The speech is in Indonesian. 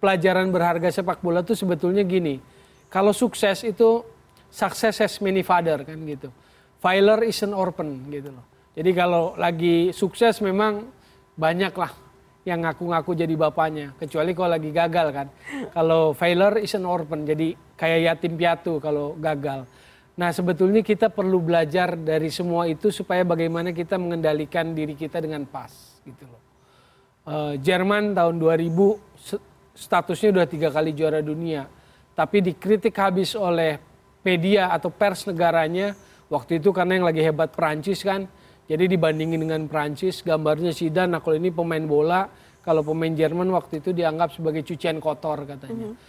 pelajaran berharga sepak bola tuh sebetulnya gini. Kalau sukses itu success has many father kan gitu. Failure is an orphan gitu loh. Jadi kalau lagi sukses memang banyak lah yang ngaku-ngaku jadi bapaknya. Kecuali kalau lagi gagal kan. Kalau failure is an orphan. Jadi kayak yatim piatu kalau gagal. Nah sebetulnya kita perlu belajar dari semua itu supaya bagaimana kita mengendalikan diri kita dengan pas gitu loh. Uh, Jerman tahun 2000 statusnya udah tiga kali juara dunia. Tapi dikritik habis oleh media atau pers negaranya waktu itu karena yang lagi hebat Prancis kan. Jadi dibandingin dengan Prancis gambarnya Zidane, nah kalau ini pemain bola, kalau pemain Jerman waktu itu dianggap sebagai cucian kotor katanya. Mm -hmm.